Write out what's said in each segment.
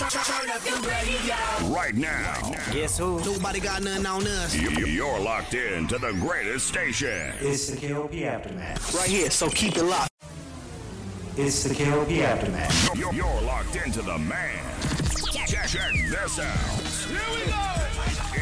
Right now, Guess who? Nobody got nothing on us. you- you're locked in to the greatest station. It's the KLP Aftermath. Right here, so keep it locked. It's the KLP Aftermath. You're, you're locked into the man. Check, check this out. Here we go.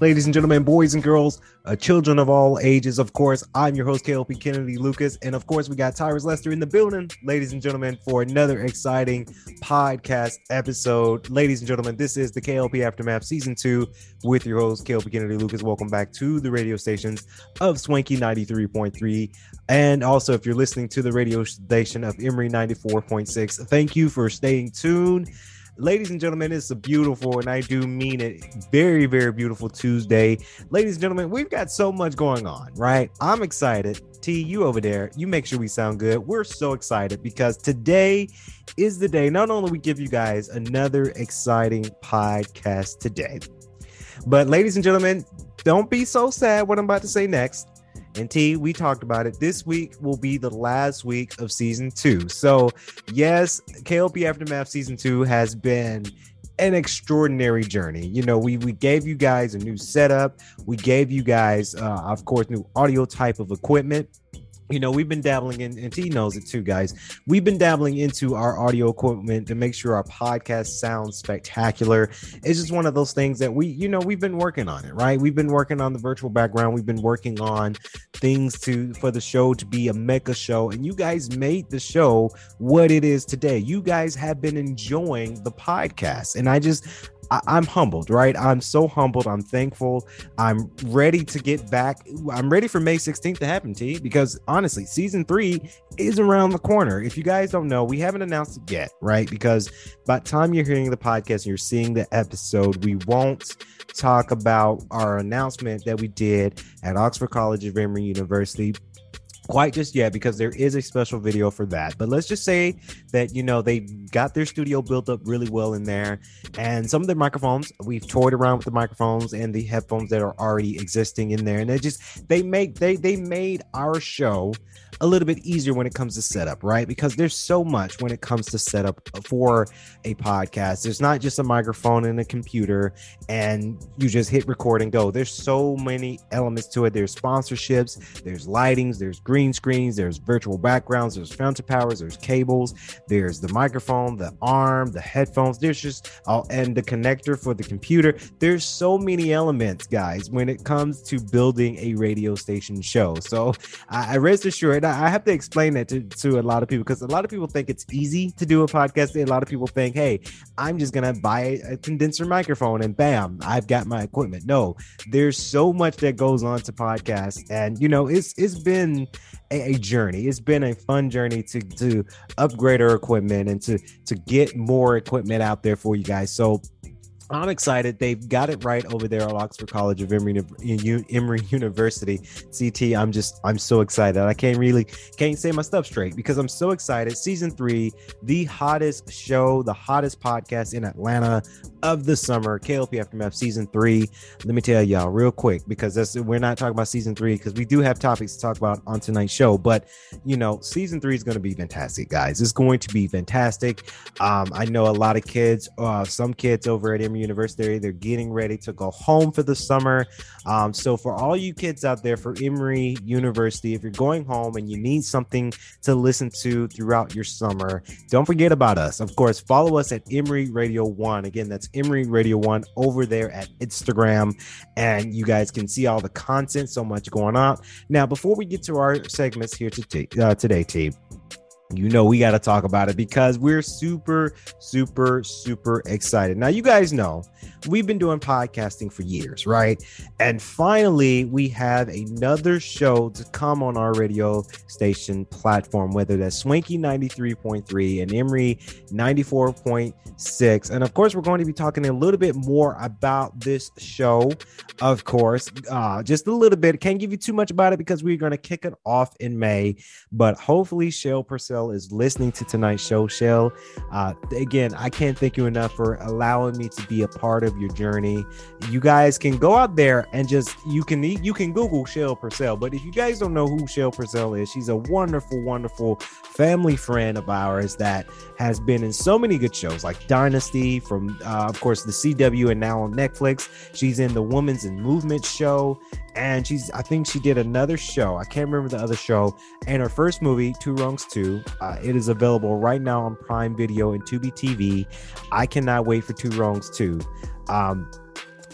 Ladies and gentlemen, boys and girls, uh, children of all ages, of course, I'm your host, KLP Kennedy Lucas. And of course, we got Tyrus Lester in the building, ladies and gentlemen, for another exciting podcast episode. Ladies and gentlemen, this is the KLP Aftermath Season 2 with your host, KLP Kennedy Lucas. Welcome back to the radio stations of Swanky 93.3. And also, if you're listening to the radio station of Emory 94.6, thank you for staying tuned ladies and gentlemen, it's a beautiful, and I do mean it, very, very beautiful Tuesday. Ladies and gentlemen, we've got so much going on, right? I'm excited. T, you over there, you make sure we sound good. We're so excited because today is the day. Not only we give you guys another exciting podcast today, but ladies and gentlemen, don't be so sad what I'm about to say next. And T, we talked about it. This week will be the last week of season two. So, yes, KLP Aftermath season two has been an extraordinary journey. You know, we we gave you guys a new setup. We gave you guys, uh, of course, new audio type of equipment. You know, we've been dabbling in, and T knows it too, guys. We've been dabbling into our audio equipment to make sure our podcast sounds spectacular. It's just one of those things that we, you know, we've been working on it, right? We've been working on the virtual background. We've been working on things to for the show to be a mega show, and you guys made the show what it is today. You guys have been enjoying the podcast, and I just I, I'm humbled, right? I'm so humbled. I'm thankful. I'm ready to get back. I'm ready for May 16th to happen, T, because honestly, season three is around the corner. If you guys don't know, we haven't announced it yet, right? Because by the time you're hearing the podcast and you're seeing the episode, we won't talk about our announcement that we did at Oxford College of Emory University quite just yet because there is a special video for that. But let's just say that you know they got their studio built up really well in there, and some of their microphones we've toyed around with the microphones and the headphones that are already existing in there, and they just they make they they made our show a little bit easier when it comes to setup, right? Because there's so much when it comes to setup for a podcast. There's not just a microphone and a computer and you just hit record and go. There's so many elements to it. There's sponsorships, there's lightings, there's green screens, there's virtual backgrounds, there's fountain powers, there's cables, there's the microphone, the arm, the headphones, there's just all and the connector for the computer. There's so many elements, guys, when it comes to building a radio station show. So I, I rest assured, I I have to explain that to, to a lot of people because a lot of people think it's easy to do a podcast. A lot of people think, hey, I'm just gonna buy a condenser microphone and bam, I've got my equipment. No, there's so much that goes on to podcasts, and you know, it's it's been a, journey. It's been a fun journey to to upgrade our equipment and to to get more equipment out there for you guys. So I'm excited. They've got it right over there at Oxford College of Emory, Emory University. CT, I'm just, I'm so excited. I can't really, can't say my stuff straight because I'm so excited. Season three, the hottest show, the hottest podcast in Atlanta of the summer, KLP Aftermath season three. Let me tell y'all real quick because that's we're not talking about season three because we do have topics to talk about on tonight's show. But you know, season three is going to be fantastic, guys. It's going to be fantastic. Um, I know a lot of kids, uh, some kids over at Emory University, they're getting ready to go home for the summer. Um, so for all you kids out there for Emory University, if you're going home and you need something to listen to throughout your summer, don't forget about us. Of course, follow us at Emory Radio One. Again, that's Emory Radio One over there at Instagram, and you guys can see all the content. So much going on. Now, before we get to our segments here today, uh, today, team. You know we got to talk about it because we're super super super excited. Now you guys know we've been doing podcasting for years right? And finally we have another show to come on our radio station platform whether that's swanky 93.3 and Emory 94.6 and of course we're going to be talking a little bit more about this show of course uh just a little bit. Can't give you too much about it because we're going to kick it off in may but hopefully shell purcell is listening to tonight's show, Shell. Uh, again, I can't thank you enough for allowing me to be a part of your journey. You guys can go out there and just you can you can Google Shell Purcell. But if you guys don't know who Shell Purcell is, she's a wonderful, wonderful family friend of ours that has been in so many good shows like Dynasty, from uh, of course the CW, and now on Netflix. She's in the Women's and Movement show and she's i think she did another show. I can't remember the other show. And her first movie two wrongs two uh, it is available right now on prime video and tubi tv i cannot wait for two wrongs two. Um,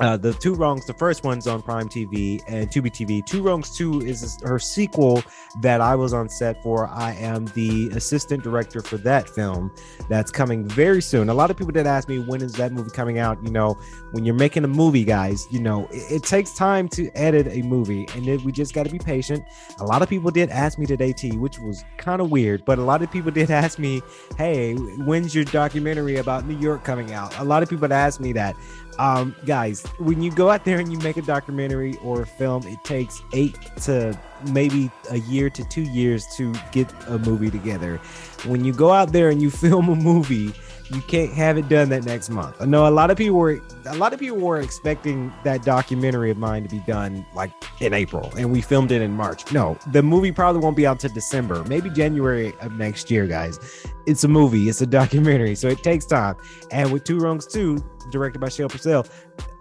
uh, the Two Wrongs, the first one's on Prime TV and Tubi TV. Two Wrongs 2 is her sequel that I was on set for. I am the assistant director for that film that's coming very soon. A lot of people did ask me, when is that movie coming out? You know, when you're making a movie, guys, you know, it, it takes time to edit a movie and it, we just got to be patient. A lot of people did ask me today, T, which was kind of weird, but a lot of people did ask me, hey, when's your documentary about New York coming out? A lot of people asked me that um guys when you go out there and you make a documentary or a film it takes eight to maybe a year to two years to get a movie together. When you go out there and you film a movie you can't have it done that next month. I know a lot of people were a lot of people were expecting that documentary of mine to be done like in April, and we filmed it in March. No, the movie probably won't be out to December, maybe January of next year, guys. It's a movie, it's a documentary, so it takes time. And with Two Wrongs Two, directed by Shell Purcell,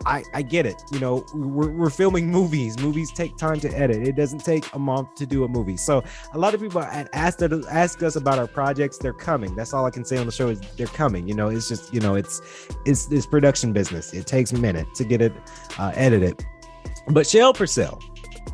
I, I get it. You know, we're, we're filming movies. Movies take time to edit. It doesn't take a month to do a movie. So a lot of people ask ask us about our projects. They're coming. That's all I can say on the show is they're coming. You know, it's just you know, it's it's this production business. It takes a minute to get it uh, edited. But Shell Purcell,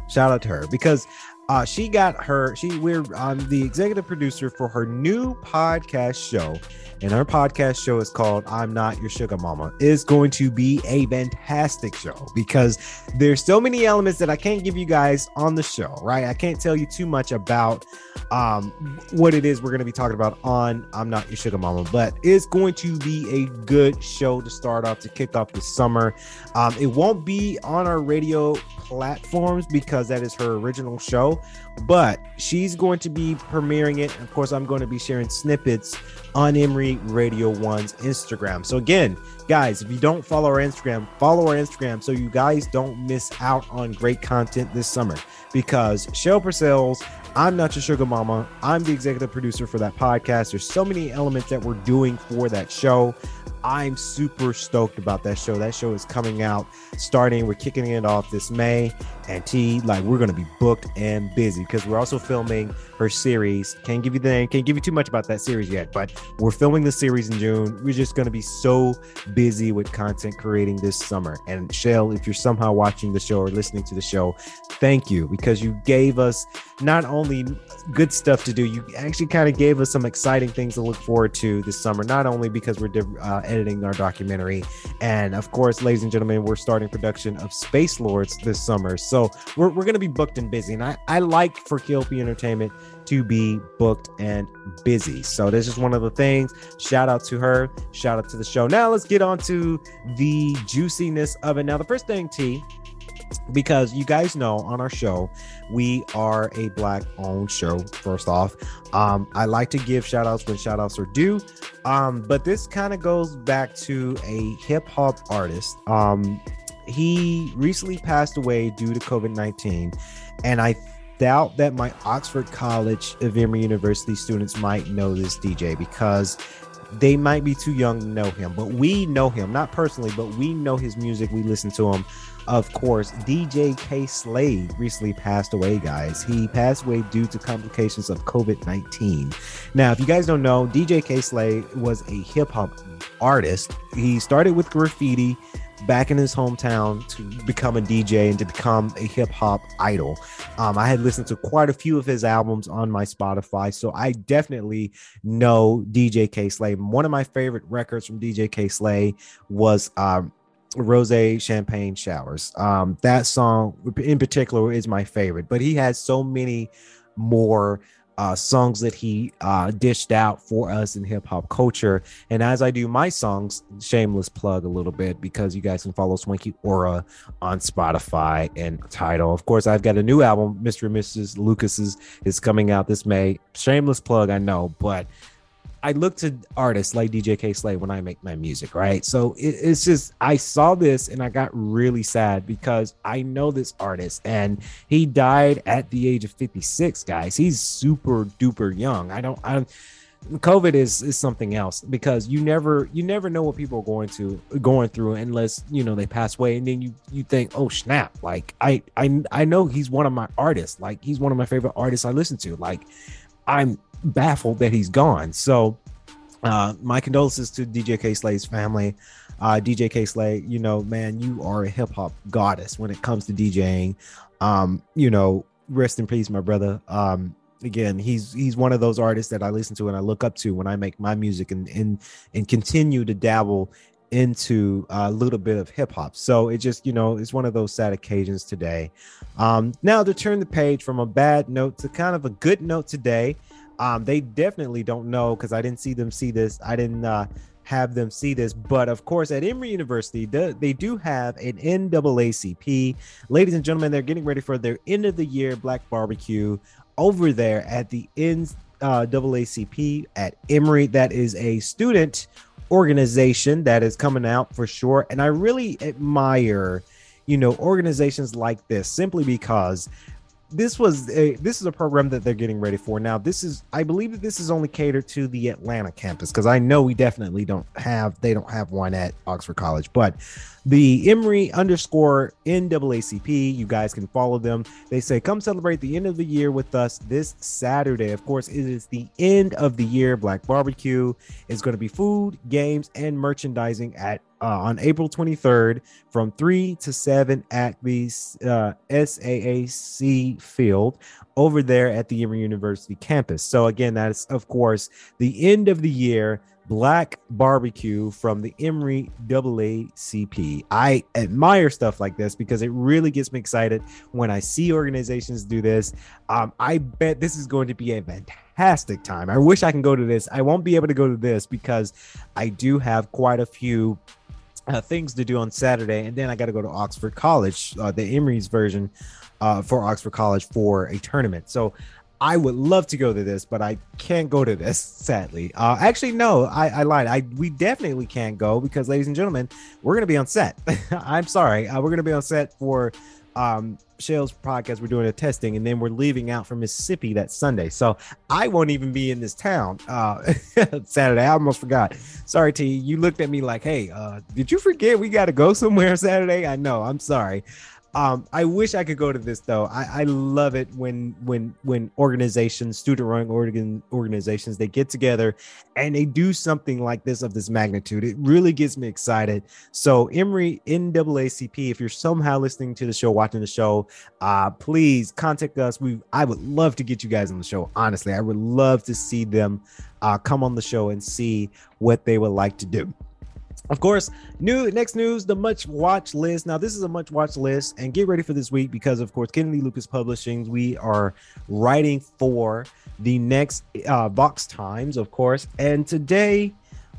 shout out to her because uh, she got her. She we're I'm the executive producer for her new podcast show and her podcast show is called I'm Not Your Sugar Mama. Is going to be a fantastic show because there's so many elements that I can't give you guys on the show, right? I can't tell you too much about um, what it is we're going to be talking about on I'm Not Your Sugar Mama, but it's going to be a good show to start off to kick off the summer. Um, it won't be on our radio platforms because that is her original show, but she's going to be premiering it. Of course, I'm going to be sharing snippets on Emory Radio One's Instagram. So again, guys, if you don't follow our Instagram, follow our Instagram so you guys don't miss out on great content this summer. Because Shell Purcell's I'm not your sugar mama. I'm the executive producer for that podcast. There's so many elements that we're doing for that show. I'm super stoked about that show. That show is coming out starting. We're kicking it off this May, and T like we're gonna be booked and busy because we're also filming her series. Can't give you the name, can't give you too much about that series yet, but we're filming the series in June. We're just gonna be so busy with content creating this summer. And Shell, if you're somehow watching the show or listening to the show, thank you because you gave us not only good stuff to do, you actually kind of gave us some exciting things to look forward to this summer. Not only because we're uh, editing our documentary, and of course, ladies and gentlemen, we're starting production of Space Lords this summer. So we're, we're going to be booked and busy. And I, I like for KLP Entertainment to be booked and busy. So this is one of the things. Shout out to her. Shout out to the show. Now let's get on to the juiciness of it. Now, the first thing, T, because you guys know on our show we are a black owned show first off um i like to give shout outs when shout outs are due um but this kind of goes back to a hip-hop artist um he recently passed away due to covid-19 and i doubt that my oxford college of emory university students might know this dj because they might be too young to know him but we know him not personally but we know his music we listen to him of course, DJ Kay Slay recently passed away, guys. He passed away due to complications of COVID 19. Now, if you guys don't know, DJ Kay Slay was a hip hop artist. He started with graffiti back in his hometown to become a DJ and to become a hip hop idol. Um, I had listened to quite a few of his albums on my Spotify, so I definitely know DJ Kay Slay. One of my favorite records from DJ Kay Slay was um, Rose Champagne Showers. Um, that song in particular is my favorite, but he has so many more uh, songs that he uh, dished out for us in hip hop culture. And as I do my songs, shameless plug a little bit because you guys can follow Swanky Aura on Spotify and Tidal. Of course, I've got a new album, Mr. and Mrs. Lucas's, is coming out this May. Shameless plug, I know, but I look to artists like DJ Kay Slay when I make my music, right? So it, it's just I saw this and I got really sad because I know this artist and he died at the age of 56, guys. He's super duper young. I don't I don't COVID is is something else because you never you never know what people are going to going through unless you know they pass away and then you you think oh snap like I I I know he's one of my artists like he's one of my favorite artists I listen to like I'm baffled that he's gone. So, uh, my condolences to DJ Kay Slay's family. Uh, DJ Kay Slay, you know, man, you are a hip hop goddess when it comes to DJing. Um, you know, rest in peace, my brother. Um, again, he's he's one of those artists that I listen to and I look up to when I make my music and and and continue to dabble into a little bit of hip hop. So it just, you know, it's one of those sad occasions today. Um, now to turn the page from a bad note to kind of a good note today. Um, they definitely don't know because I didn't see them see this. I didn't uh, have them see this, but of course, at Emory University, the, they do have an NAACP. Ladies and gentlemen, they're getting ready for their end of the year Black Barbecue over there at the NAACP at Emory. That is a student organization that is coming out for sure, and I really admire you know organizations like this simply because this was a this is a program that they're getting ready for. Now this is i believe that this is only catered to the atlanta campus because i know we definitely don't have they don't have one at oxford college but the Emory underscore NAACP. You guys can follow them. They say, come celebrate the end of the year with us this Saturday. Of course, it is the end of the year. Black Barbecue is going to be food, games, and merchandising at uh, on April 23rd from 3 to 7 at the uh, SAAC field over there at the Emory University campus. So, again, that is, of course, the end of the year Black Barbecue from the Emory AACP. I admire stuff like this because it really gets me excited when I see organizations do this. Um, I bet this is going to be a fantastic time. I wish I can go to this. I won't be able to go to this because I do have quite a few uh, things to do on Saturday, and then I got to go to Oxford College, uh, the Emory's version uh, for Oxford College for a tournament. So I would love to go to this, but I can't go to this, sadly. Uh, actually, no, I, I lied. I we definitely can't go because, ladies and gentlemen, we're gonna be on set. I'm sorry, uh, we're gonna be on set for um Shell's podcast. We're doing a testing, and then we're leaving out for Mississippi that Sunday. So I won't even be in this town uh Saturday. I almost forgot. Sorry, T. You looked at me like, "Hey, uh, did you forget we got to go somewhere Saturday?" I know. I'm sorry. Um, I wish I could go to this though. I, I love it when when when organizations, student-run organ organizations, they get together and they do something like this of this magnitude. It really gets me excited. So Emory NAACP, if you're somehow listening to the show, watching the show, uh, please contact us. We I would love to get you guys on the show. Honestly, I would love to see them uh, come on the show and see what they would like to do. Of course, new next news, the much watch list. Now, this is a much watch list, and get ready for this week because, of course, Kennedy Lucas Publishing, we are writing for the next uh, Box Times, of course. And today,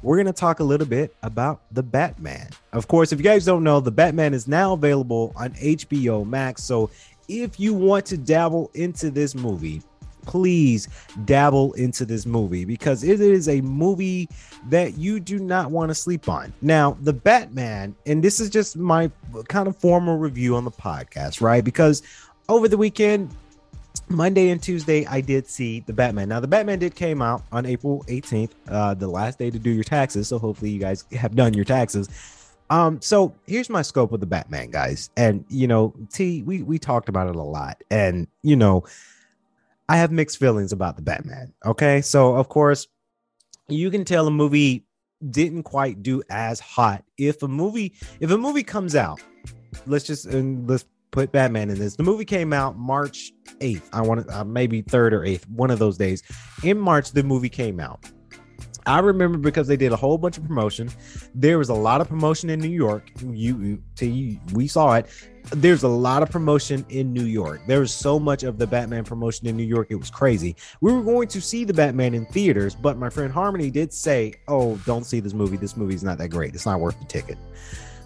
we're going to talk a little bit about the Batman. Of course, if you guys don't know, the Batman is now available on HBO Max. So, if you want to dabble into this movie, please dabble into this movie because it is a movie that you do not want to sleep on. Now, the Batman, and this is just my kind of formal review on the podcast, right? Because over the weekend, Monday and Tuesday, I did see the Batman. Now, the Batman did came out on April 18th, uh, the last day to do your taxes. So hopefully, you guys have done your taxes. Um, so here's my scope of the Batman, guys. And you know, T, we we talked about it a lot, and you know, I have mixed feelings about the Batman. Okay. So, of course, you can tell a movie didn't quite do as hot. If a movie, if a movie comes out, let's just and let's put Batman in this. The movie came out March 8th. I want to uh, maybe 3rd or 8th, one of those days. In March, the movie came out. I remember because they did a whole bunch of promotion. There was a lot of promotion in New York. You, you, we saw it. There's a lot of promotion in New York. There was so much of the Batman promotion in New York. It was crazy. We were going to see the Batman in theaters, but my friend Harmony did say, "Oh, don't see this movie. This movie's not that great. It's not worth the ticket."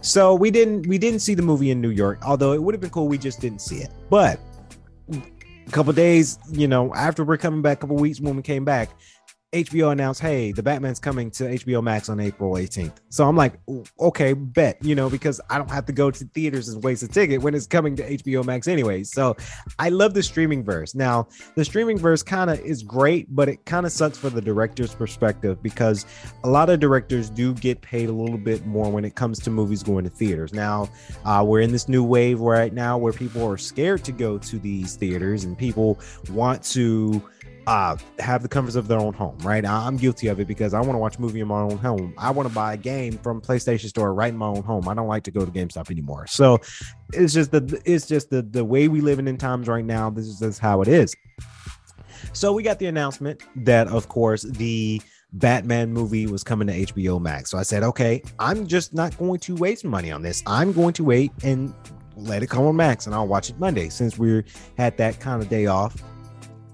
So we didn't we didn't see the movie in New York, although it would have been cool. We just didn't see it. But a couple days, you know, after we're coming back, a couple weeks when we came back, HBO announced, hey, the Batman's coming to HBO Max on April 18th. So I'm like, okay, bet, you know, because I don't have to go to theaters and waste a ticket when it's coming to HBO Max anyway. So I love the streaming verse. Now, the streaming verse kind of is great, but it kind of sucks for the director's perspective because a lot of directors do get paid a little bit more when it comes to movies going to theaters. Now, uh, we're in this new wave right now where people are scared to go to these theaters and people want to uh have the comforts of their own home right? I'm guilty of it because i want to watch a movie in my own home. I want to buy a game from playstation store right in my own home. I don't like to go to gamestop anymore. So it's just the it's just the the way we living in times right now this is just how it is. So we got the announcement that of course the Batman movie was coming to HBO Max. So I said, okay, I'm just not going to waste money on this. I'm going to wait and let it come on Max and I'll watch it Monday since we had that kind of day off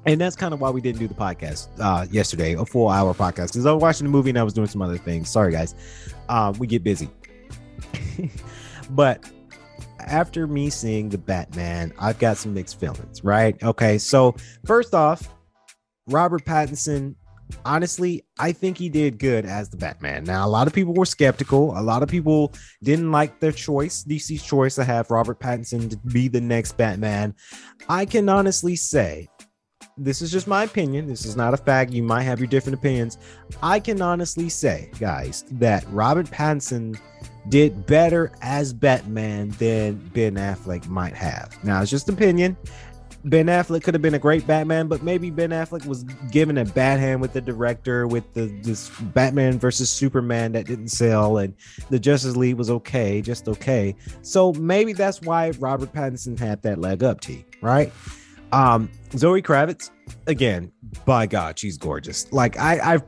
and that's kind of why we didn't do the podcast uh, yesterday, a full hour podcast, because I was watching the movie and I was doing some other things. Sorry, guys. Um, we get busy. but after me seeing the Batman, I've got some mixed feelings, right? Okay, so first off, Robert Pattinson, honestly, I think he did good as the Batman. Now, a lot of people were skeptical. A lot of people didn't like their choice, DC's choice to have Robert Pattinson to be the next Batman. I can honestly say this is just my opinion. This is not a fact. You might have your different opinions. I can honestly say, guys, that Robert Pattinson did better as Batman than Ben Affleck might have. Now, it's just opinion. Ben Affleck could have been a great Batman, but maybe Ben Affleck was given a bad hand with the director with the this Batman versus Superman that didn't sell, and the Justice League was okay, just okay. So maybe that's why Robert Pattinson had that leg up, T, right? Um, Zoe Kravitz, again, by God, she's gorgeous. Like I, I,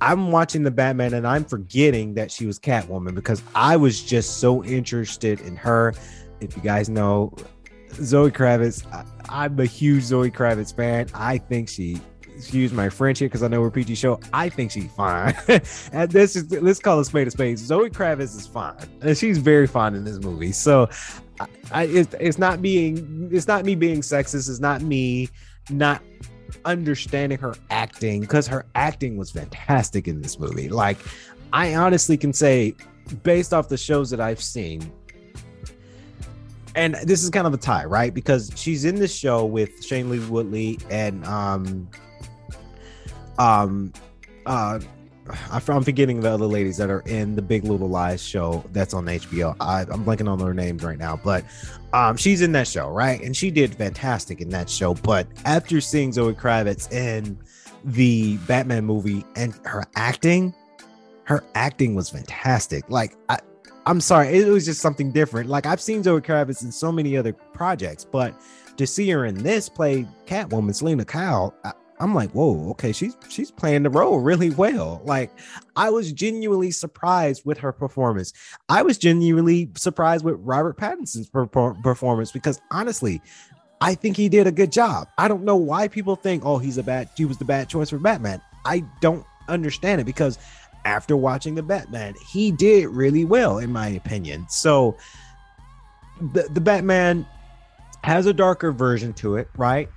I'm watching the Batman and I'm forgetting that she was Catwoman because I was just so interested in her. If you guys know Zoe Kravitz, I, am a huge Zoe Kravitz fan. I think she excuse my French here because I know we're PG show. I think she's fine. and this is let's call a spade a spade. Zoe Kravitz is fine, and she's very fine in this movie. So I, it's, not being it's not me being sexist. It's not me not understanding her acting because her acting was fantastic in this movie. Like I honestly can say, based off the shows that I've seen, and this is kind of a tie, right? Because she's in this show with Shailene Woodley and um um uh I'm forgetting the other ladies that are in the Big Little Lies show that's on HBO. I, am blanking on their names right now, but um, she's in that show, right? And she did fantastic in that show. But after seeing Zoe Kravitz in the Batman movie and her acting, her acting was fantastic. Like, I, I'm sorry, it was just something different. Like, I've seen Zoe Kravitz in so many other projects, but to see her in this play Catwoman, Selina Kyle, I, I'm like, whoa, okay, she's she's playing the role really well. Like, I was genuinely surprised with her performance. I was genuinely surprised with Robert Pattinson's per- performance because honestly, I think he did a good job. I don't know why people think, oh, he's a bad, he was the bad choice for Batman. I don't understand it because after watching the Batman, he did really well, in my opinion. So the, the Batman has a darker version to it, right?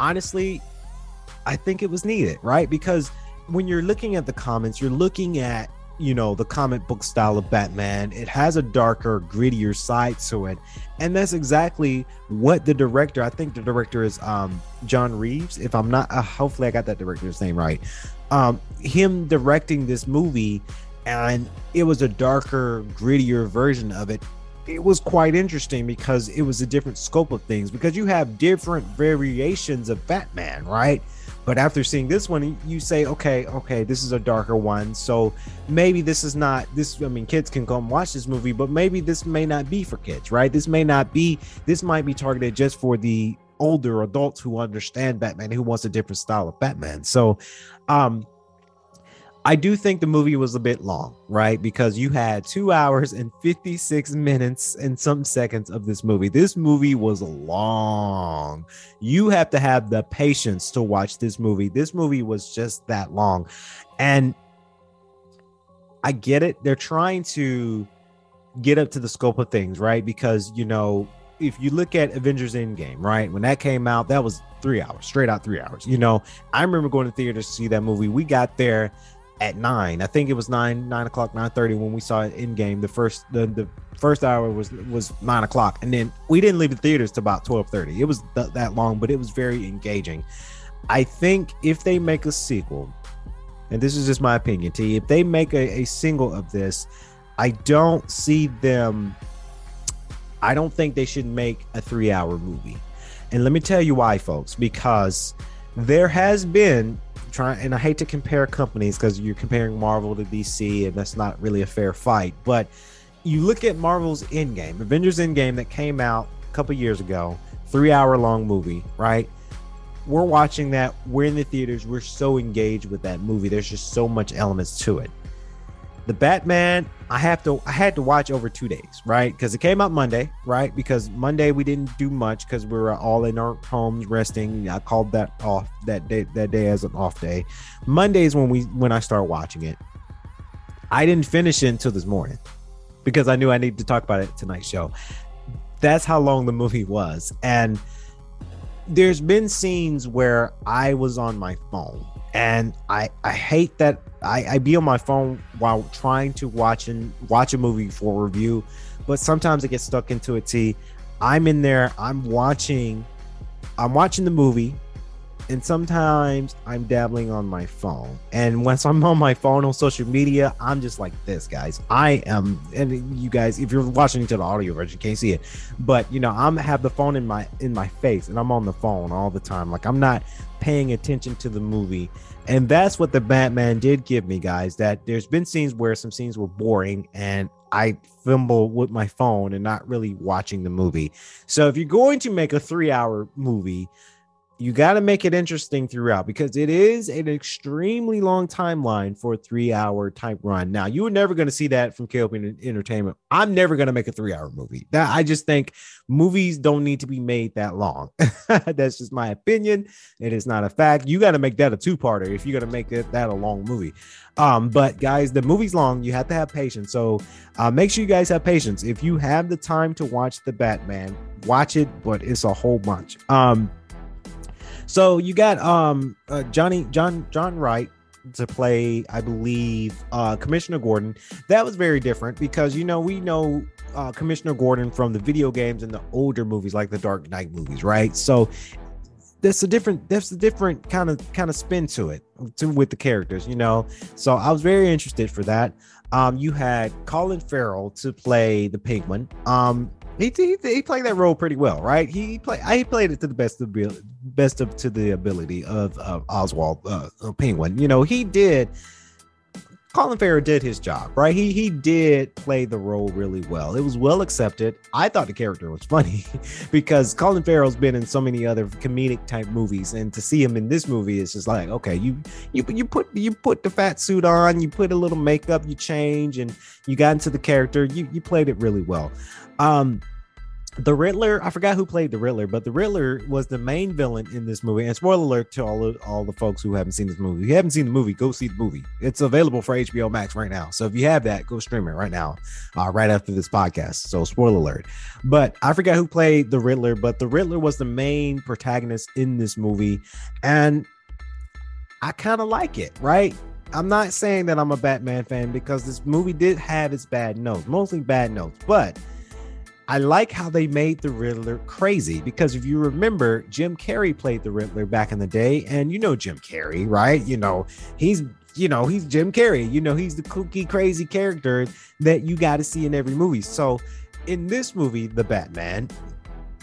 Honestly, I think it was needed, right? Because when you're looking at the comments, you're looking at you know the comic book style of Batman. It has a darker, grittier side to it, and that's exactly what the director. I think the director is um, John Reeves. If I'm not, uh, hopefully I got that director's name right. Um, him directing this movie, and it was a darker, grittier version of it. It was quite interesting because it was a different scope of things because you have different variations of Batman, right? But after seeing this one, you say, okay, okay, this is a darker one. So maybe this is not this. I mean, kids can come watch this movie, but maybe this may not be for kids, right? This may not be, this might be targeted just for the older adults who understand Batman, who wants a different style of Batman. So, um, I do think the movie was a bit long, right? Because you had two hours and 56 minutes and some seconds of this movie. This movie was long. You have to have the patience to watch this movie. This movie was just that long. And I get it. They're trying to get up to the scope of things, right? Because, you know, if you look at Avengers Endgame, right? When that came out, that was three hours, straight out three hours. You know, I remember going to theaters to see that movie. We got there at nine. I think it was nine, nine o'clock, nine thirty when we saw it Endgame. The first the the first hour was was nine o'clock, and then we didn't leave the theaters to about twelve thirty. It was th- that long, but it was very engaging. I think if they make a sequel, and this is just my opinion, T, if they make a, a single of this, I don't see them. I don't think they should make a three hour movie. And let me tell you why, folks, because there has been trying and I hate to compare companies because you're comparing Marvel to DC and that's not really a fair fight. But you look at Marvel's Endgame, Avengers Endgame that came out a couple years ago, three hour long movie, right? We're watching that. We're in the theaters. We're so engaged with that movie. There's just so much elements to it the Batman, I have to I had to watch over two days, right? Because it came out Monday, right? Because Monday we didn't do much because we were all in our homes resting. I called that off that day that day as an off day. Monday is when we when I start watching it. I didn't finish it until this morning because I knew I needed to talk about it tonight's show. That's how long the movie was. And there's been scenes where I was on my phone and I I hate that I, I be on my phone while trying to watch and watch a movie for review, but sometimes I get stuck into it. See, I'm in there, I'm watching, I'm watching the movie, and sometimes I'm dabbling on my phone. And once I'm on my phone on social media, I'm just like this, guys. I am, and you guys, if you're watching to the audio version, can't see it, but you know, I'm have the phone in my in my face, and I'm on the phone all the time. Like I'm not paying attention to the movie. And that's what the Batman did give me, guys. That there's been scenes where some scenes were boring and I fumble with my phone and not really watching the movie. So if you're going to make a three hour movie, you got to make it interesting throughout because it is an extremely long timeline for a three hour type run. Now, you were never going to see that from KLP Entertainment. I'm never going to make a three hour movie. That I just think movies don't need to be made that long. That's just my opinion. It is not a fact. You got to make that a two parter if you're going to make it that a long movie. Um, but guys, the movie's long. You have to have patience. So uh, make sure you guys have patience. If you have the time to watch the Batman, watch it, but it's a whole bunch. Um, so you got um uh, Johnny John John Wright to play, I believe, uh, Commissioner Gordon. That was very different because you know we know uh, Commissioner Gordon from the video games and the older movies like the Dark Knight movies, right? So that's a different there's a different kind of kind of spin to it to with the characters, you know. So I was very interested for that. Um, you had Colin Farrell to play the Penguin. Um, he, he, he played that role pretty well, right? He played I played it to the best of best of to the ability of, Oswald uh, Penguin. You know, he did. Colin Farrell did his job, right? He he did play the role really well. It was well accepted. I thought the character was funny because Colin Farrell's been in so many other comedic type movies, and to see him in this movie is just like, okay, you you you put you put the fat suit on, you put a little makeup, you change, and you got into the character. You you played it really well. Um, the Riddler, I forgot who played the Riddler, but the Riddler was the main villain in this movie. And spoiler alert to all of, all the folks who haven't seen this movie. If you haven't seen the movie, go see the movie. It's available for HBO Max right now. So if you have that, go stream it right now, uh, right after this podcast. So spoiler alert. But I forgot who played the Riddler, but the Riddler was the main protagonist in this movie. And I kind of like it, right? I'm not saying that I'm a Batman fan because this movie did have its bad notes, mostly bad notes, but I like how they made the Riddler crazy because if you remember, Jim Carrey played the Riddler back in the day, and you know Jim Carrey, right? You know, he's you know, he's Jim Carrey, you know, he's the kooky, crazy character that you got to see in every movie. So in this movie, The Batman,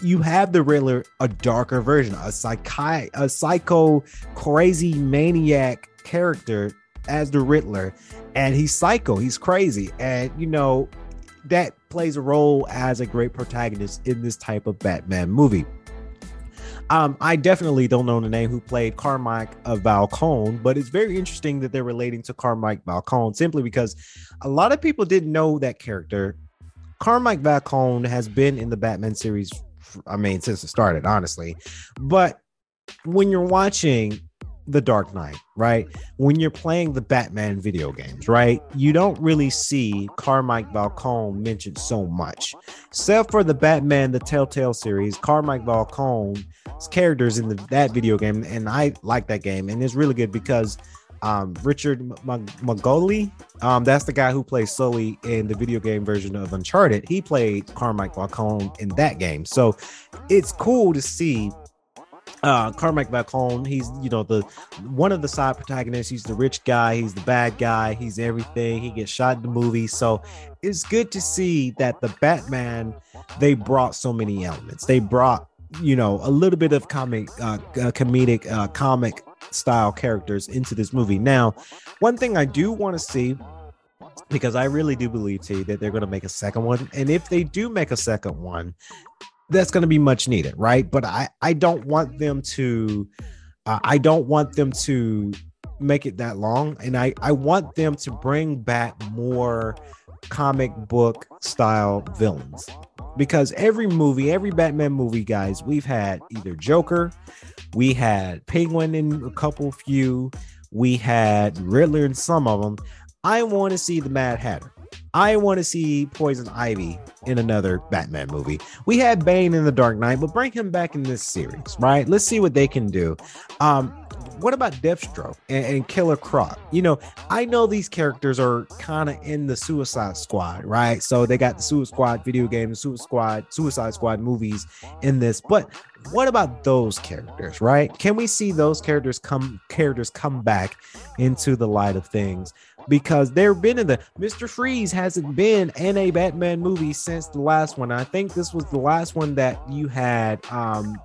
you have the Riddler, a darker version, a psychi- a psycho, crazy maniac character as the Riddler, and he's psycho, he's crazy, and you know that plays a role as a great protagonist in this type of Batman movie. Um, I definitely don't know the name who played Carmike of Falcone, but it's very interesting that they're relating to Carmike Falcone simply because a lot of people didn't know that character. Carmike Falcone has been in the Batman series, I mean, since it started, honestly. But when you're watching the Dark Knight, right? When you're playing the Batman video games, right? You don't really see Carmike Falcone mentioned so much. Except for the Batman, the Telltale series, Carmike Falcone's characters in the, that video game, and I like that game, and it's really good because um, Richard Magoli, um, that's the guy who plays Sully in the video game version of Uncharted. He played Carmike Falcone in that game, so it's cool to see uh Carmack back home. He's you know the one of the side protagonists. He's the rich guy. He's the bad guy. He's everything. He gets shot in the movie. So it's good to see that the Batman they brought so many elements. They brought you know a little bit of comic, uh, uh comedic, uh, comic style characters into this movie. Now, one thing I do want to see because I really do believe T that they're going to make a second one, and if they do make a second one, that's going to be much needed, right? But I I don't want them to uh, I don't want them to make it that long, and I I want them to bring back more comic book style villains because every movie, every Batman movie, guys, we've had either Joker, we had Penguin in a couple few, we had Riddler in some of them. I want to see the Mad Hatter. I want to see Poison Ivy in another Batman movie. We had Bane in The Dark Knight, but bring him back in this series, right? Let's see what they can do. Um, what about Deathstroke and, and Killer Croc? You know, I know these characters are kind of in the Suicide Squad, right? So they got the Suicide Squad video game, Suicide Squad, Suicide Squad movies in this, but what about those characters, right? Can we see those characters come characters come back into the light of things? Because they've been in the Mr. Freeze hasn't been in a Batman movie since the last one. I think this was the last one that you had. Um,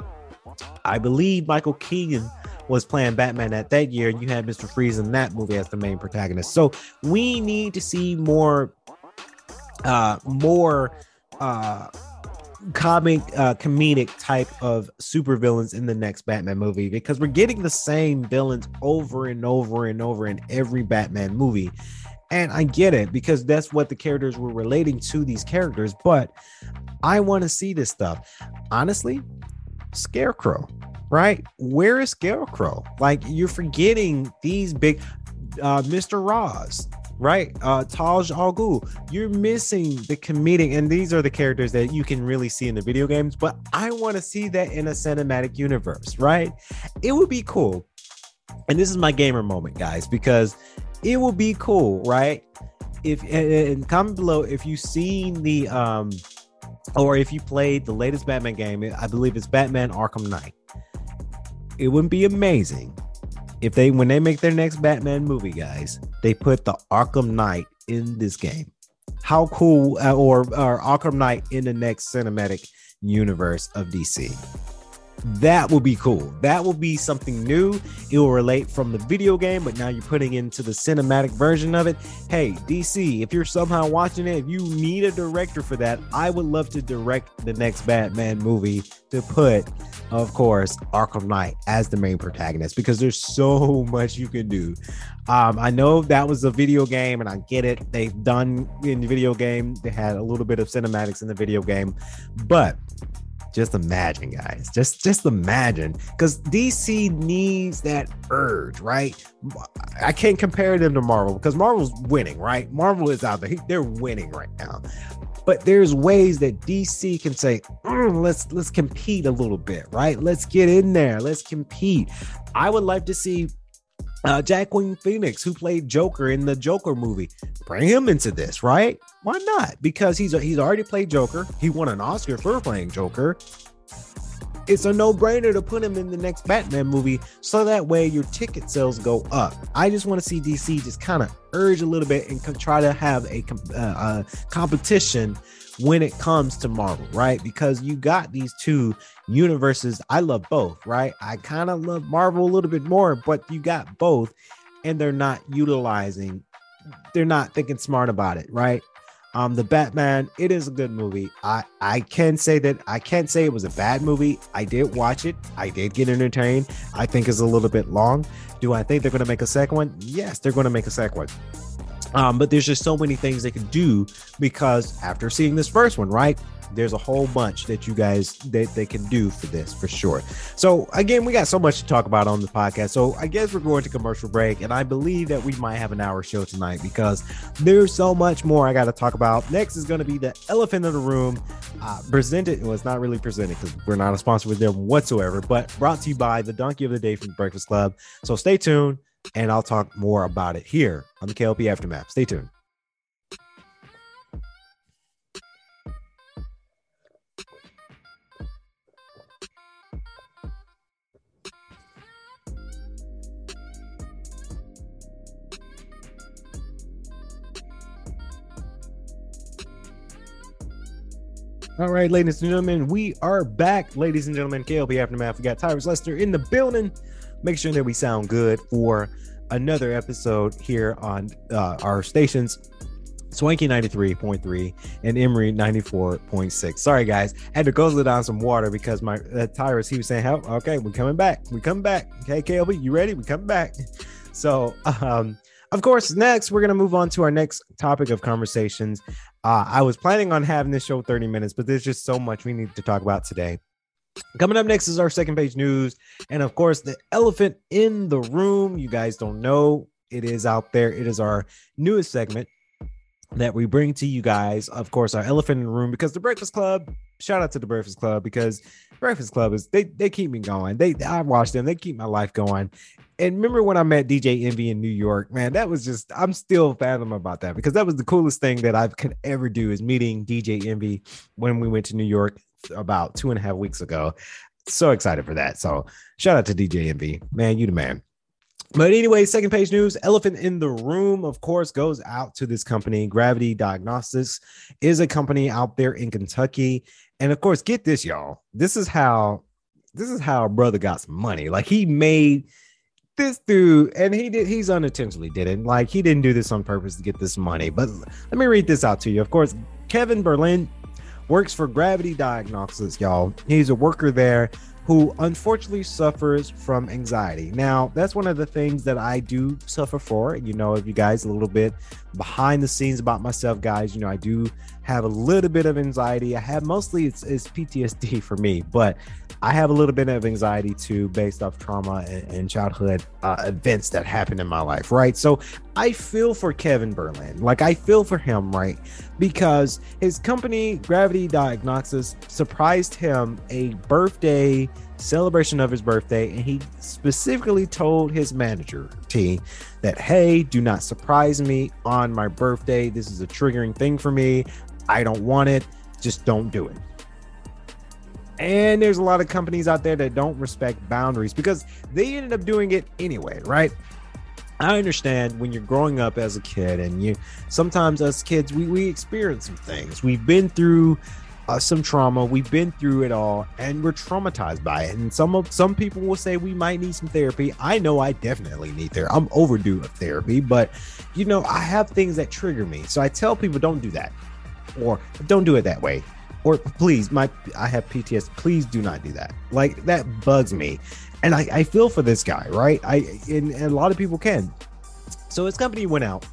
I believe Michael Keaton was playing Batman at that year, and you had Mr. Freeze in that movie as the main protagonist. So we need to see more, uh, more, uh, comic uh comedic type of supervillains in the next Batman movie because we're getting the same villains over and over and over in every Batman movie. And I get it because that's what the characters were relating to these characters, but I want to see this stuff. Honestly, Scarecrow, right? Where is Scarecrow? Like you're forgetting these big uh Mr. Roz, right? Uh Ra's al Ghul. You're missing the comedic, and these are the characters that you can really see in the video games, but I want to see that in a cinematic universe, right? It would be cool. And this is my gamer moment, guys, because it would be cool, right? If and comment below if you've seen the um or if you played the latest Batman game, I believe it's Batman Arkham Knight. It wouldn't be amazing if they when they make their next Batman movie, guys, they put the Arkham Knight in this game. How cool, uh, or, or Arkham Knight in the next cinematic universe of DC. That will be cool. That will be something new. It will relate from the video game, but now you're putting into the cinematic version of it. Hey, DC, if you're somehow watching it, if you need a director for that, I would love to direct the next Batman movie to put, of course, Arkham Knight as the main protagonist because there's so much you can do. Um, I know that was a video game, and I get it. They've done in the video game, they had a little bit of cinematics in the video game, but just imagine guys. Just just imagine. Because dc needs that urge right? I can't compare them to marvel because marvel's winning right? Marvel is out there. They're winning right now. But there's ways that dc can say mm, let's let's compete a little bit right? Let's get in there. Let's compete. I would like to see uh, Joaquin Phoenix, who played Joker in the Joker movie, bring him into this, right? Why not? Because he's he's already played Joker. He won an Oscar for playing Joker. It's a no-brainer to put him in the next Batman movie, so that way your ticket sales go up. I just want to see DC just kind of urge a little bit and try to have a, uh, a competition when it comes to Marvel, right? Because you got these two universes. I love both, right? I kind of love Marvel a little bit more, but you got both, and they're not utilizing, they're not thinking smart about it, right? Um, the Batman, it is a good movie. I I can say that I can't say it was a bad movie. I did watch it. I did get entertained. I think it's a little bit long. Do I think they're going to make a second one? Yes, they're going to make a second one. Um, but there's just so many things they can do because after seeing this first one, right? There's a whole bunch that you guys that they can do for this for sure. So again, we got so much to talk about on the podcast. So I guess we're going to commercial break, and I believe that we might have an hour show tonight because there's so much more I got to talk about. Next is going to be the elephant in the room, uh, presented. Well, it's not really presented because we're not a sponsor with them whatsoever, but brought to you by the Donkey of the Day from Breakfast Club. So stay tuned, and I'll talk more about it here on the KLP Aftermath. Stay tuned. All right, ladies and gentlemen, we are back. Ladies and gentlemen, KLP Aftermath. We got Tyrus Lester in the building. Make sure that we sound good for another episode here on uh, our stations. Swanky 93.3 and Emory 94.6. Sorry, guys. I Had to go down some water because my uh, Tyrus, he was saying, "Help, okay, we're coming back. We come back. Okay, KLP, you ready? We come back. So, um, of course, next we're gonna move on to our next topic of conversations. Uh, I was planning on having this show 30 minutes, but there's just so much we need to talk about today. Coming up next is our second page news. And of course, the elephant in the room. You guys don't know it is out there. It is our newest segment that we bring to you guys. Of course, our elephant in the room because the Breakfast Club. Shout out to the Breakfast Club because Breakfast Club is they they keep me going. They I watch them. They keep my life going. And remember when I met DJ Envy in New York, man, that was just I'm still fathom about that because that was the coolest thing that I could ever do is meeting DJ Envy when we went to New York about two and a half weeks ago. So excited for that. So shout out to DJ Envy. Man, you the man. But anyway, second page news elephant in the room, of course, goes out to this company. Gravity Diagnostics is a company out there in Kentucky. And of course, get this, y'all. This is how this is how a brother got some money. Like he made this dude, and he did he's unintentionally did it. Like he didn't do this on purpose to get this money. But let me read this out to you. Of course, Kevin Berlin works for Gravity Diagnostics, y'all. He's a worker there who unfortunately suffers from anxiety. Now, that's one of the things that I do suffer for. You know, if you guys a little bit behind the scenes about myself, guys, you know, I do have a little bit of anxiety. I have mostly it's, it's PTSD for me, but I have a little bit of anxiety too, based off trauma and, and childhood uh, events that happened in my life, right? So I feel for Kevin Berlin. Like I feel for him, right? Because his company, Gravity Diagnostics, surprised him a birthday celebration of his birthday, and he specifically told his manager, T, that hey, do not surprise me on my birthday. This is a triggering thing for me. I don't want it. Just don't do it. And there's a lot of companies out there that don't respect boundaries because they ended up doing it anyway, right? I understand when you're growing up as a kid and you sometimes us kids we we experience some things. We've been through uh, some trauma. We've been through it all, and we're traumatized by it. And some of some people will say we might need some therapy. I know I definitely need therapy. I'm overdue of therapy, but you know I have things that trigger me. So I tell people don't do that, or don't do it that way, or please, my I have PTS. Please do not do that. Like that bugs me, and I, I feel for this guy, right? I and, and a lot of people can. So his company went out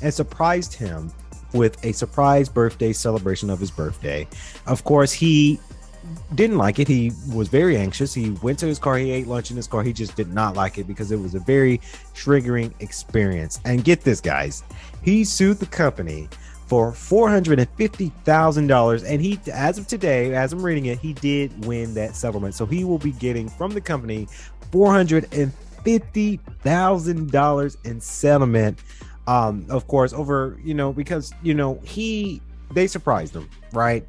and surprised him with a surprise birthday celebration of his birthday. Of course, he didn't like it. He was very anxious. He went to his car. He ate lunch in his car. He just did not like it because it was a very triggering experience. And get this, guys, he sued the company for four hundred and fifty thousand dollars. And he, as of today, as I'm reading it, he did win that settlement. So he will be getting from the company four hundred and fifty thousand dollars in settlement um of course over you know because you know he they surprised him right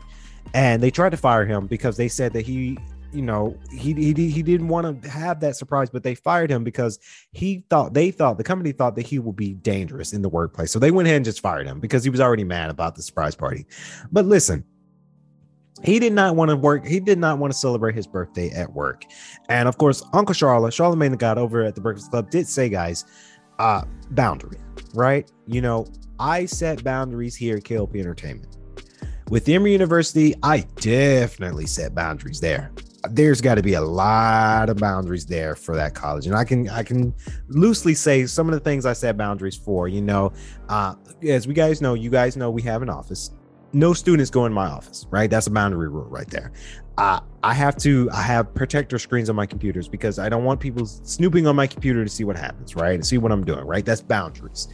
and they tried to fire him because they said that he you know he he, he didn't want to have that surprise but they fired him because he thought they thought the company thought that he would be dangerous in the workplace so they went ahead and just fired him because he was already mad about the surprise party but listen he did not want to work. He did not want to celebrate his birthday at work. And of course, Uncle Charlotte, Charlamagne the God over at the Breakfast Club did say, guys, uh, boundary, right? You know, I set boundaries here at KLP Entertainment. With Emory University, I definitely set boundaries there. There's got to be a lot of boundaries there for that college, and I can I can loosely say some of the things I set boundaries for. You know, uh, as we guys know, you guys know we have an office no students go in my office, right? That's a boundary rule right there. Uh, I have to I have protector screens on my computers because I don't want people snooping on my computer to see what happens, right? To see what I'm doing, right? That's boundaries.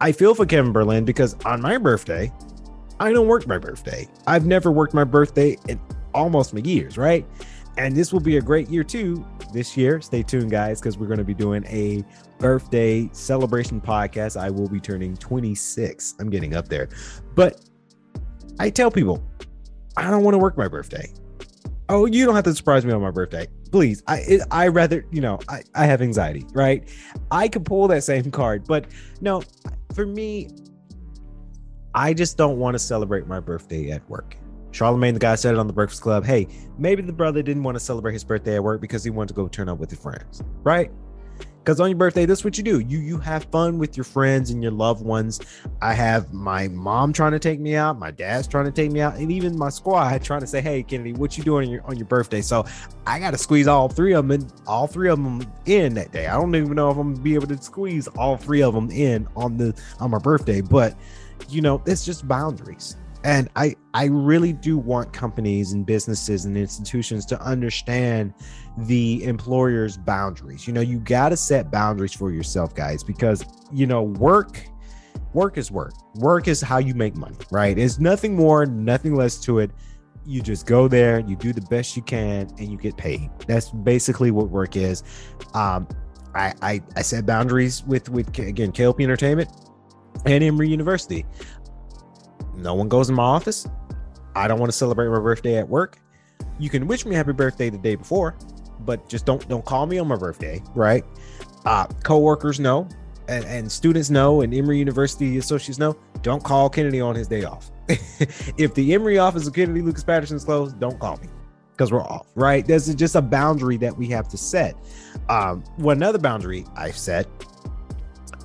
I feel for Kevin Berlin because on my birthday, I don't work my birthday. I've never worked my birthday in almost my years, right? And this will be a great year too this year. Stay tuned, guys, because we're going to be doing a birthday celebration podcast. I will be turning 26. I'm getting up there. But I tell people, I don't want to work my birthday. Oh, you don't have to surprise me on my birthday, please. I I rather you know I I have anxiety, right? I could pull that same card, but no, for me, I just don't want to celebrate my birthday at work. Charlamagne, the guy said it on the Breakfast Club. Hey, maybe the brother didn't want to celebrate his birthday at work because he wanted to go turn up with his friends, right? Because on your birthday that's what you do. You you have fun with your friends and your loved ones. I have my mom trying to take me out my dad's trying to take me out and even my squad trying to say hey kennedy what you doing on your on your birthday? So i gotta squeeze all three of them in all three of them in that day. I don't even know if i'm gonna be able to squeeze all three of them in on the on my birthday but you know it's just boundaries and i i really do want companies and businesses and institutions to understand the employer's boundaries. You know, you got to set boundaries for yourself, guys, because, you know, work work is work. Work is how you make money, right? It's nothing more, nothing less to it. You just go there, you do the best you can, and you get paid. That's basically what work is. Um, I, I, I set boundaries with with again KLP Entertainment and Emory University. No one goes in my office. I don't want to celebrate my birthday at work. You can wish me happy birthday the day before, but just don't don't call me on my birthday, right? Uh, co-workers know, and, and students know, and Emory University associates know. Don't call Kennedy on his day off. if the Emory office of Kennedy Lucas Patterson is closed, don't call me because we're off, right? There's just a boundary that we have to set. Um, well, another boundary I've set,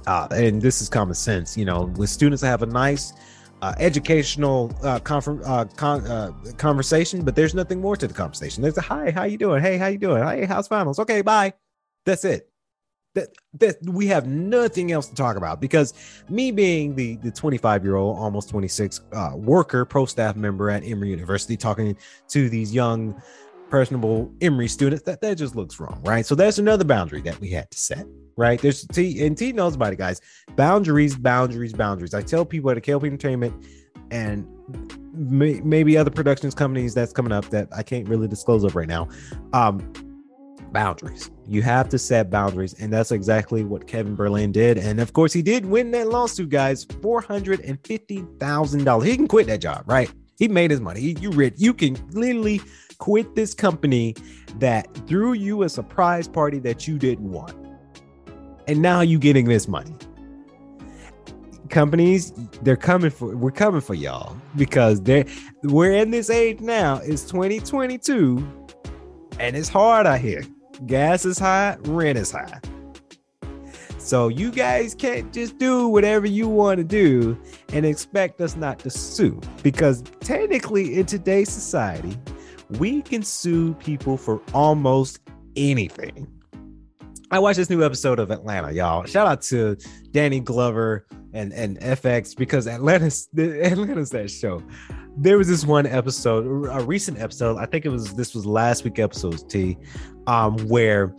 uh, and this is common sense, you know, with students I have a nice uh, educational uh, confer- uh, con- uh, conversation, but there's nothing more to the conversation. There's a hi, how you doing? Hey, how you doing? Hey, how's finals? Okay, bye. That's it. That, that we have nothing else to talk about because me being the the 25 year old, almost 26 uh, worker, pro staff member at Emory University, talking to these young, personable Emory students, that that just looks wrong, right? So that's another boundary that we had to set right? There's T and T knows about it, guys. Boundaries, boundaries, boundaries. I tell people at a KLP Entertainment and may, maybe other productions companies that's coming up that I can't really disclose of right now. Um, boundaries. You have to set boundaries, and that's exactly what Kevin Berlin did. And of course, he did win that lawsuit, guys. Four hundred and fifty thousand dollars. He can quit that job, right? He made his money. You read. You can literally quit this company that threw you a surprise party that you didn't want. And now you getting this money. Companies they're coming for we're coming for y'all because they're we're in this age now. It's 2022 and it's hard out here. Gas is high rent is high. So you guys can't just do whatever you want to do and expect us not to sue because technically in today's society we can sue people for almost anything I watched this new episode of Atlanta, y'all. Shout out to Danny Glover and and FX because Atlanta's Atlanta's that show. There was this one episode, a recent episode. I think it was this was last week episode T, um, where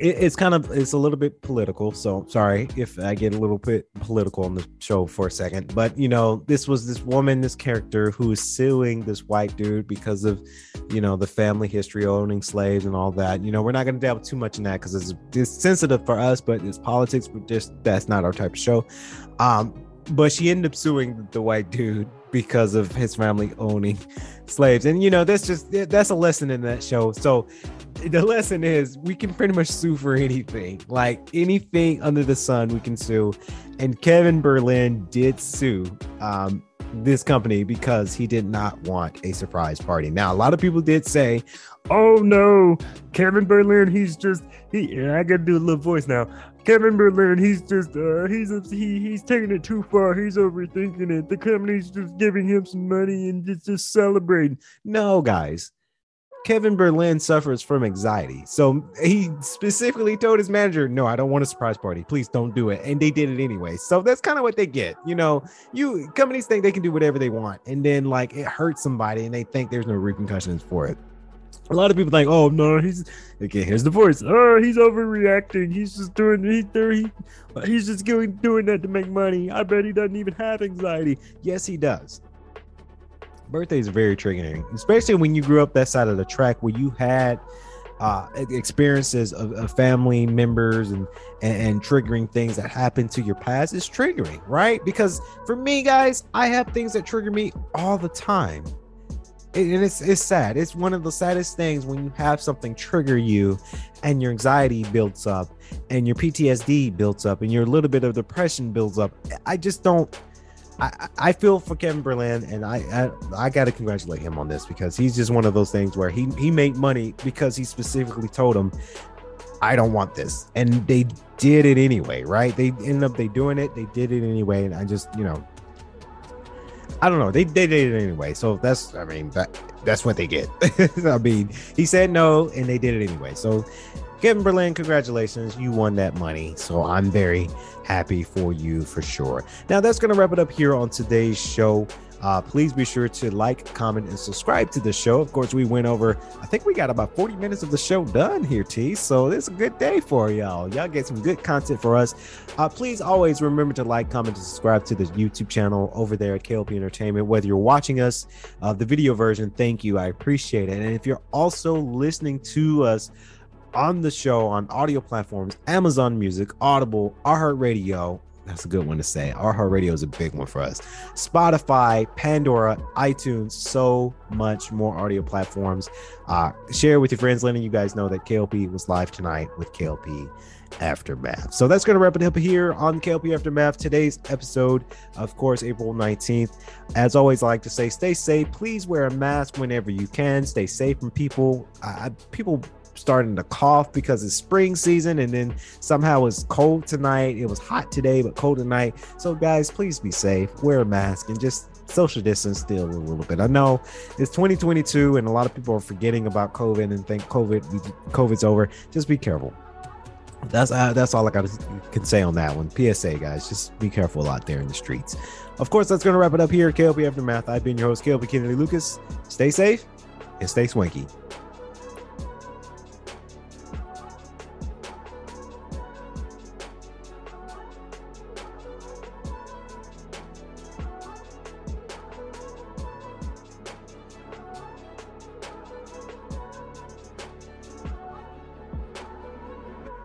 it, it's kind of it's a little bit political. So sorry if I get a little bit political on the show for a second. But you know, this was this woman, this character who is suing this white dude because of you know the family history owning slaves and all that. You know, we're not going to delve too much in that because it's, it's sensitive for us, but it's politics. But just that's not our type of show. Um, but she ended up suing the white dude because of his family owning slaves and you know that's just that's a lesson in that show so the lesson is we can pretty much sue for anything like anything under the sun we can sue and kevin berlin did sue um this company because he did not want a surprise party. Now, a lot of people did say, "Oh no, Kevin Berlin, he's just he." I got to do a little voice now. Kevin Berlin, he's just uh, he's he he's taking it too far. He's overthinking it. The company's just giving him some money and just just celebrating. No, guys. Kevin Berlin suffers from anxiety. So he specifically told his manager, No, I don't want a surprise party. Please don't do it. And they did it anyway. So that's kind of what they get. You know, you companies think they can do whatever they want. And then like it hurts somebody and they think there's no repercussions for it. A lot of people think, oh no, he's okay. Here's the voice. Oh, he's overreacting. He's just doing he, he he's just doing doing that to make money. I bet he doesn't even have anxiety. Yes, he does birthdays are very triggering, especially when you grew up that side of the track where you had uh, experiences of, of, family members and, and, and triggering things that happened to your past is triggering, right? Because for me, guys, I have things that trigger me all the time. and it's it's sad. It's one of the saddest things when you have something trigger you, and your anxiety builds up, and your PTSD builds up, and your little bit of depression builds up. I just don't I, I feel for Kevin Berlin, and I I, I got to congratulate him on this because he's just one of those things where he he made money because he specifically told him, I don't want this, and they did it anyway, right? They ended up they doing it, they did it anyway, and I just you know, I don't know, they they did it anyway, so that's I mean that that's what they get. I mean, he said no, and they did it anyway, so Kevin Berlin, congratulations. You won that money. So I'm very happy for you for sure. Now, that's going to wrap it up here on today's show. Uh, please be sure to like, comment, and subscribe to the show. Of course, we went over, I think we got about 40 minutes of the show done here, T. So it's a good day for y'all. Y'all get some good content for us. Uh, please always remember to like, comment, and subscribe to the YouTube channel over there at KLP Entertainment. Whether you're watching us, uh, the video version, thank you. I appreciate it. And if you're also listening to us, on the show on audio platforms Amazon Music, Audible, iHeartRadio. That's a good one to say. iHeartRadio is a big one for us. Spotify, Pandora, iTunes, so much more audio platforms. Uh, share with your friends, letting you guys know that KLP was live tonight with KLP Aftermath. So that's going to wrap it up here on KLP Aftermath. Today's episode, of course, April 19th. As always, I like to say, stay safe. Please wear a mask whenever you can. Stay safe from people. Uh, people starting to cough because it's spring season and then somehow it's cold tonight. It was hot today, but cold tonight. So, guys, please be safe, wear a mask, and just social distance still a little bit. I know it's 2022 and a lot of people are forgetting about COVID and think COVID COVID's over. Just be careful. That's uh, that's all I got can say on that one. PSA, guys, just be careful out there in the streets. Of course, that's going to wrap it up here. KLP Aftermath. I've been your host, KLP Kennedy Lucas. Stay safe and stay swanky.